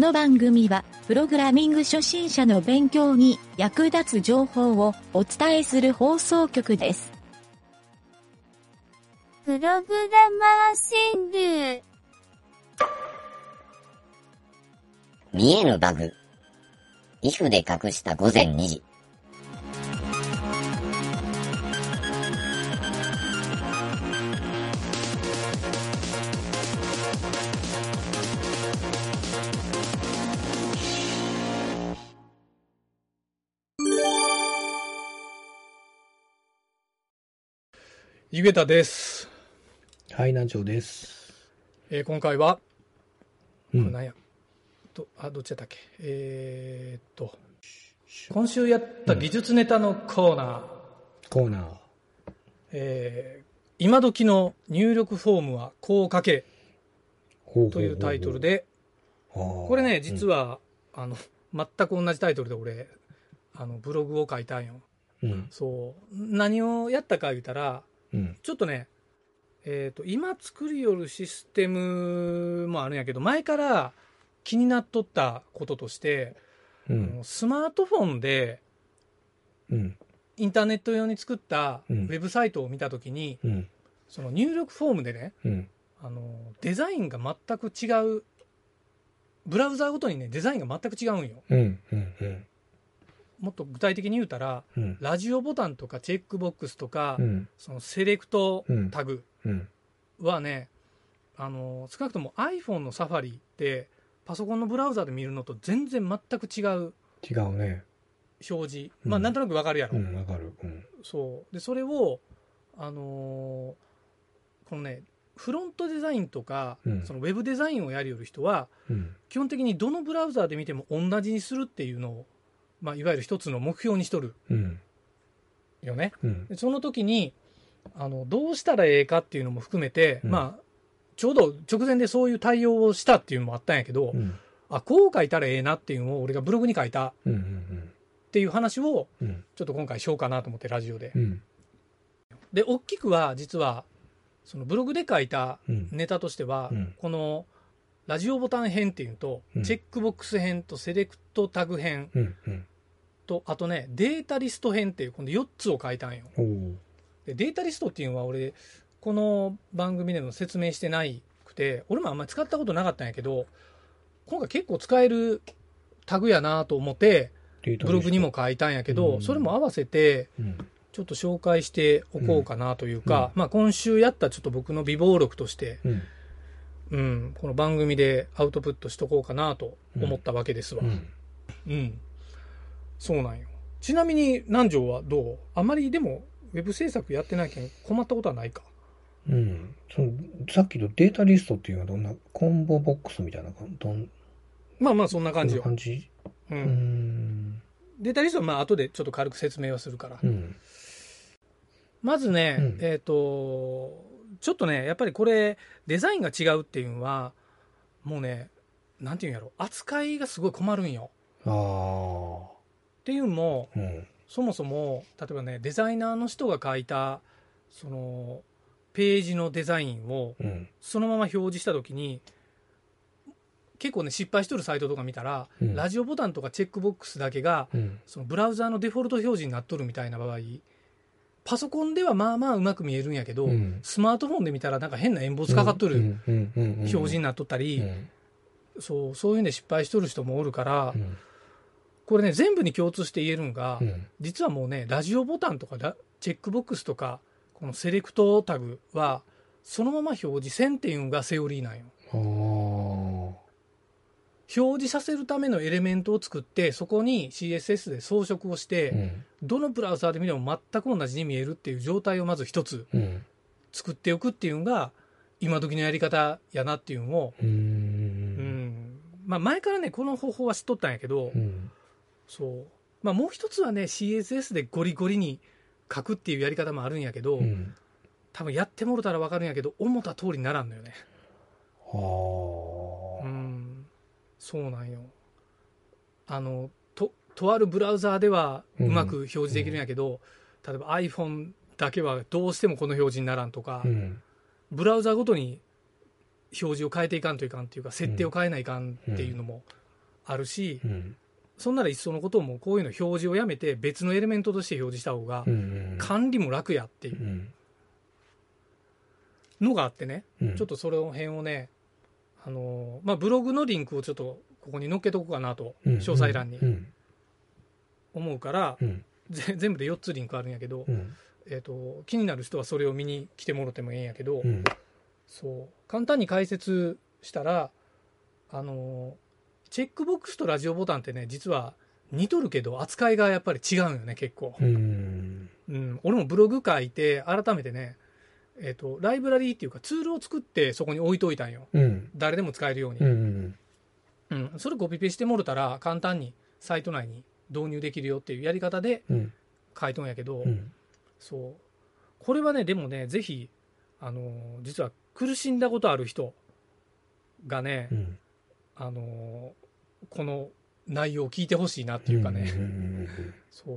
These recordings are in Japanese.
の番組は、プログラミング初心者の勉強に役立つ情報をお伝えする放送局です。プログラマー川柳。見えぬバグ。if で隠した午前2時。ゆげたです。はい、南條です。えー今回は、うん。これ何やどあ、どっちやったっけ？えーっと、今週やった技術ネタのコーナー、コーナー。えー今時の入力フォームはこう書けというタイトル。で、ここれね、実は、あの、全く同じタイトルで俺、あの、ブログを書いたんよ。うん。そう。何をやったか言うたら、うん。ちょっとね、えっ、と、今作りよるシステムもあるんやけど、前から気になっとったこととして、あうん。のスマートフォンでうん。インターネット用に作ったウうんェブサイトを見たときに、うん。その入力フォームでね、うん。あの、デザインが全く違う、ブラウザーごとにね、デザインが全く違うんよ。うん。うん。うん。もっと具体的に言うたら、うん。ラジオボタンとかチェックボックスとか、うん。そのセレクトタグ、うん。はねあの少なくとも iPhone のサファリってパソコンのブラウザで見るのと全然全く違う違うね。表示、うんまあなんとなくわかるやろ、うん。わかる。うん。そうでそれをあのーこのねフロントデザインとか、うんそのウェブデザインをやりよる人はうん。基本的にどのブラウザーで見ても同じにするっていうのを、まあ、いわゆる一つの目標にしとるうん。よねうん。でその時にあのどうしたらええかっていうのも含めて、うんまあちょうど直前でそういう対応をしたっていうのもあったんやけど、うん。あこう書いたらええなっていうのを俺がブログに書いたうん。うん。っていう話をうん。ちょっと今回しようかなと思ってラジオで。うん。で大きくは実はそのブログで書いたうん。ネタとしては、うんこのラジオボタン編っていうのと、うんチェックボックス編とセレクトタグ編うん。うん。とあとねデータリスト編っていうこの4つを書いたんよ。でデータリストっていうのは俺この番組でも説明してないくて俺もあんまり使ったことなかったんやけど今回結構使えるタグやなと思ってブログにも。書いたんやけど、うんそれも合わせてうん。ちょっと紹介しておこうかなというか、まあ、今週やったちょっと僕の備忘録として、うん。うん、この番組でアウトプットしとこうかなと思ったわけですわ。うん。うん、そうなんよちなみに南條はどう？あまりでもウェブ制作やってないけん困ったことはないか？うん。その、さっきのデータリストっていうのはどんな、コンボボックスみたいな感どんまあまあそんな感じよ。感じ？う、うんん。データリストはまあ後でちょっと軽く説明はするから。うん。まずね、うんえっ、と、ちょっとね、やっぱりこれ、デザインが違うっていうのは、もうね、なんていうんやろ、扱いがすごい困るんよ。ああ。っていうのも、うん。そもそも、例えばね、デザイナーの人が書いた、その、ページのデザインをうん。そのまま表示したときに、結構ね、失敗しとるサイトとか見たら、うん。ラジオボタンとかチェックボックスだけが、うん。そのブラウザーのデフォルト表示になっとるみたいな場合、パソコンではまあまあうまく見えるんやけど、うん。スマートフォンで見たらなんか変なエンボスかかっとるうん。うん。うん。うん。表示になっとったり、うん。そうそういうんで失敗しとる人もおるから、うんこれね全部に共通して言えるんが、うん。実はもうねラジオボタンとかラチェックボックスとかこのセレクトタグはそのまま表示せんっていうのがセオリーなんよ。表示させるためのエレメントを作ってそこに CSS で装飾をして、うん。どのブラウザーで見ても全く同じに見えるっていう状態をまず一つうん。作っておくっていうのが今時のやり方やなっていうのを、うん。まあ、前からねこの方法は知っとったんやけど、うんそう。まあ、もう一つはね CSS でゴリゴリに書くっていうやり方もあるんやけど、うん。多分やってもろたら分かるんやけど思った通りにならんのよね。はあ。うん。そうなんよ。あのととあるブラウザーではうまく表示できるんやけど、例えば iPhone だけはどうしてもこの表示にならんとか、うん。ブラウザごとに表示を変えていかんといかんっていうか設定を変えないかんっていうのもあるし、うん。そんならいっそのこともこういうの表示をやめて別のエレメントとして表示した方が。管理も楽やっていううんのがあってね、うん。ちょっとその辺をね、あのーまあ、ブログのリンクをちょっとここに載っけとこうかなと、うん、詳細欄にうん。思うから、全部で4つリンクあるんやけど、うん。えー、と気になる人はそれを見に来てもろてもええんやけど、うん。そう簡単に解説したら、あのーチェックボックスとラジオボタンってね実は似とるけど扱いがやっぱり違うんよね結構、うん。うん、俺もブログ書いて改めてね、えー、とライブラリーっていうかツールを作ってそこに置いといたんようん。誰でも使えるように、うん。うん、それコピペしてもろたら簡単にサイト内に導入できるよっていうやり方でうん。書いとんやけど、うん。そうこれはねでもねぜひあのー実は苦しんだことある人がね、うん。あのーこの内容を聞いてほしいなっていうかね、うん。そう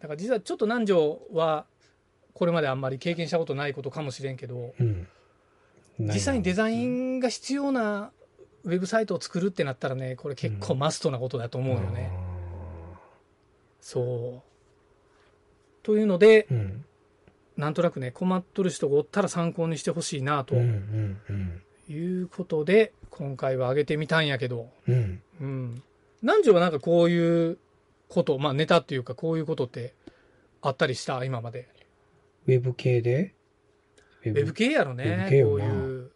だから実はちょっと南條はこれまであんまり経験したことないことかもしれんけどうん。実際にデザインが必要なウェブサイトを作るってなったらねこれ結構マストなことだと思うよね、そうというのでうん。なんとなくね困っとる人がおったら参考にしてほしいなとうん。うん。うん。いうことで今回は上げてみたんやけど。うん。うん。南條はなんかこういうことまあネタっていうかこういうことってあったりした？今まで。ウェブ系で？ウェブ。系やろね。ウェブ系よな。こういう。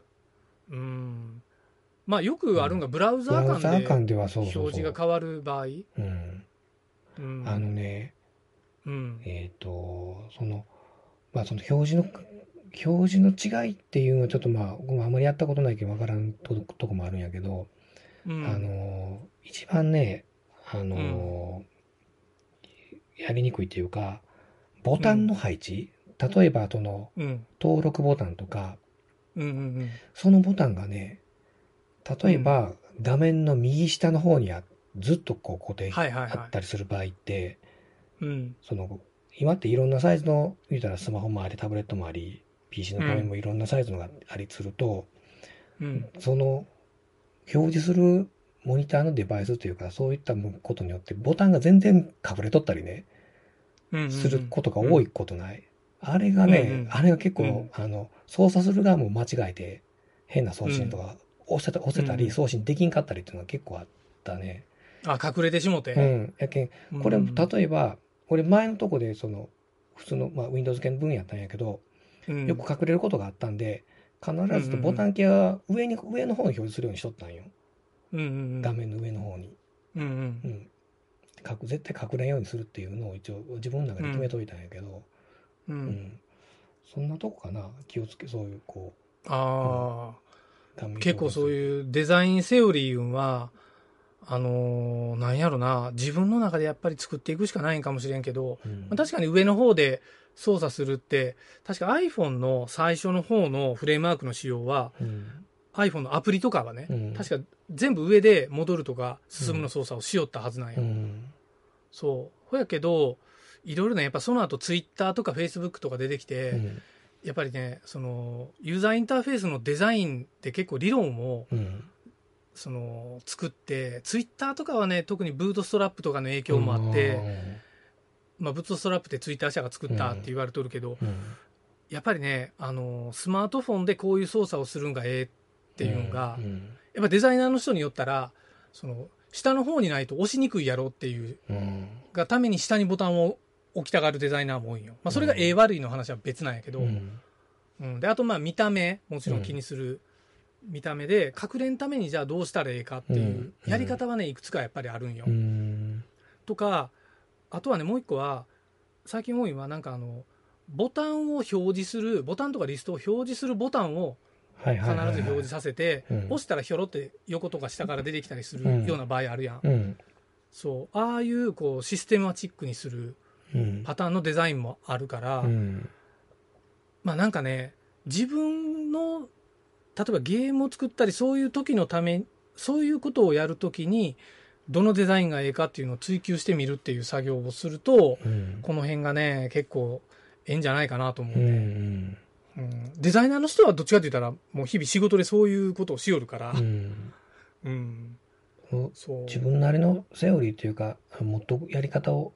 うん。まあよくあるんがブラウザーー間で。表示が変わる場合。うん。うん。あのね、うん。えっ、と、その、まあその表示の、表示の違いっていうのはちょっとまあ、僕もあんまりやったことないけどわからんととこもあるんやけど、うん。あの、一番ね、あの、やりにくいっていうか、ボタンの配置、例えばその、うん。登録ボタンとか、うんうんそのボタンがね、例えば画面の右下の方にあずっとこう固定あったりする場合って、うんうん。その、今っていろんなサイズの、言うたらスマホもあり、タブレットもあり、PC の画面もいろんなサイズのがありすると、うん。その、表示するモニターのデバイスというか、そういったことによって、ボタンが全然隠れとったりね、うんすることが多いことない。あれがね、あれが結構、うん。あの、操作する側も間違えて、変な送信とか、押せた、押せたり、うん。送信できんかったりっていうのは結構あったね。あ隠れてしもて。うん。やけん、これ、うん例えば、俺前のとこで、その、普通の、まあ、Windows 系の分野やったんやけど、うんよく隠れることがあったんで、必ずとボタン系は上に、上の方に表示するようにしとったんよ。うんうんうん。画面の上の方に。うんうん。絶対隠れんようにするっていうのを一応自分の中で決めといたんやけど、ううん。ん。そんなとこかな。気をつけ、そういう、こああう、画面結構そうう。いうデザインセオリーは、あのーなんやろな、自分の中でやっぱり作っていくしかないんかもしれんけど、うんまあ確かに上の方で操作するって、確か iPhone の最初の方のフレームワークの仕様は、うん。iPhone のアプリとかはね、うん確か全部上で戻るとか進むの操作をしよったはずなんよ。うん。そう。ほやけど、いろいろね、やっぱその後 Twitter とか Facebook とか出てきて、うん。やっぱりね、その、ユーザーインターフェースのデザインって結構理論を、うん。その、作って、ツイッターとかはね、特にブートストラップとかの影響もあって、まあ、ブートストラップってツイッター社が作ったって言われとるけど、うん、やっぱりね、あの、スマートフォンでこういう操作をするんがええっていうのが、うん。やっぱデザイナーの人によったら、その、下の方にないと押しにくいやろっていううん。がために下にボタンを置きたがるデザイナーも多いんよ。まあ、それがええ悪いの話は別なんやけど、うん。うん、であとまあ見た目もちろん気にする見た目で隠れんためにじゃあどうしたらええかっていううんやり方はねいくつかやっぱりあるんよ。うん。とかあとはねもう一個は最近多いのはなんかあのボタンを表示するボタンとかリストを表示するボタンをはい必ず。表示させてうん押したらひょろって横とか下から出てきたりすうんるような場合あるやん。うん。そうああいうこうシステマチックにするうん。パターンのデザインもあるから、うん。まあなんかね、自分の、例えばゲームを作ったり、そういう時のため、そういうことをやるときに、どのデザインがええかっていうのを追求してみるっていう作業をすると、うん。この辺がね、結構、ええんじゃないかなと思ううね、ん。うんデザイナーの人はどっちかって言ったら、もう日々仕事でそういうことをしよるから、うん。うん。そう。自分なりのセオリーというか、もっとやり方を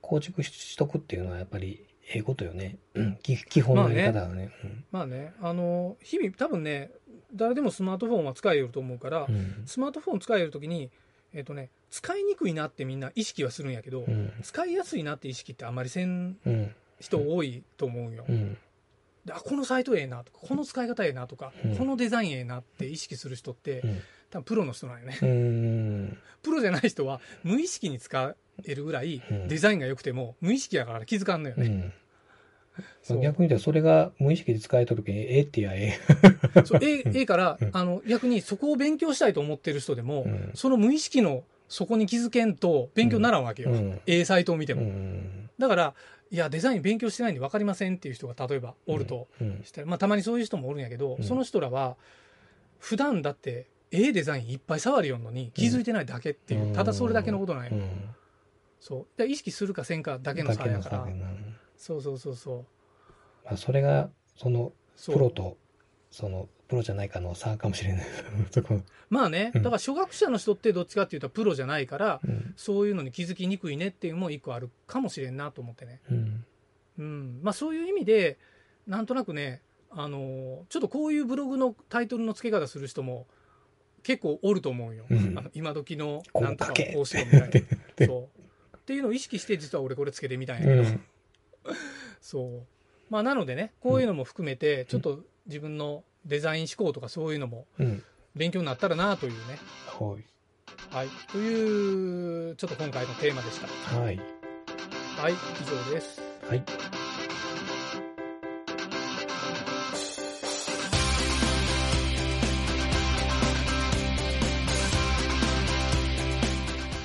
構築しとくっていうのはやっぱりええことよね。うん。基基本のやり方はね。まあね、あの、日々、多分ね、誰でもスマートフォンは使えると思うから、うん。うんスマートフォン使えるときに、えっ、とね、使いにくいなってみんな意識はするんやけど、うん。使いやすいなって意識ってあんまりせんうん。人多いと思うよ。うん。であこのサイトええなとか、この使い方ええなとか、うん。このデザインええなって意識する人って、うん。多分プロの人なんよね。うん。プロじゃない人は無意識に使えるぐらいうん。デザインが良くても無意識やから気づかんのよね。うん。そう。逆に言ったらそれが無意識で使えた時にええってやえ そうええうん。ええからうん、あの、逆にそこを勉強したいと思ってる人でも、うん。その無意識のそこに気づけんと勉強にならんわけよ。うん。ええサイトを見てうも。ん。だから、いや、デザイン勉強してないんで分かりませんっていう人が例えばおるとうん。したら、まあたまにそういう人もおるんやけど、うん。その人らは、普段だって、ええデザインいっぱい触りよんのに気づいてないだけっていう、うん。ただそれだけのことなんよ。うんそう。で意識するかせんかだけの差やからそうそうそうそう。まあそれがそのプロとそのプロじゃないかの差かもしれない まあね、うんだから初学者の人ってどっちかっていうとプロじゃないから、うんそういうのに気づきにくいねっていうのも一個あるかもしれんなと思ってね。うんうん。まあそういう意味で、なんとなくね、あのーちょっとこういうブログのタイトルの付け方する人も結構おると思うよ。うんあの今時のなんとか書けこうしろみたいな。でそう。っていうのを意識して実は俺これつけてみたんやけど、うんそう。まあなのでね、こういうのも含めて、ちょっと自分のデザイン思考とかそういうのもうん勉強になったらなというね。はいはい。という、ちょっと今回のテーマでした。はいはい、以上です。はい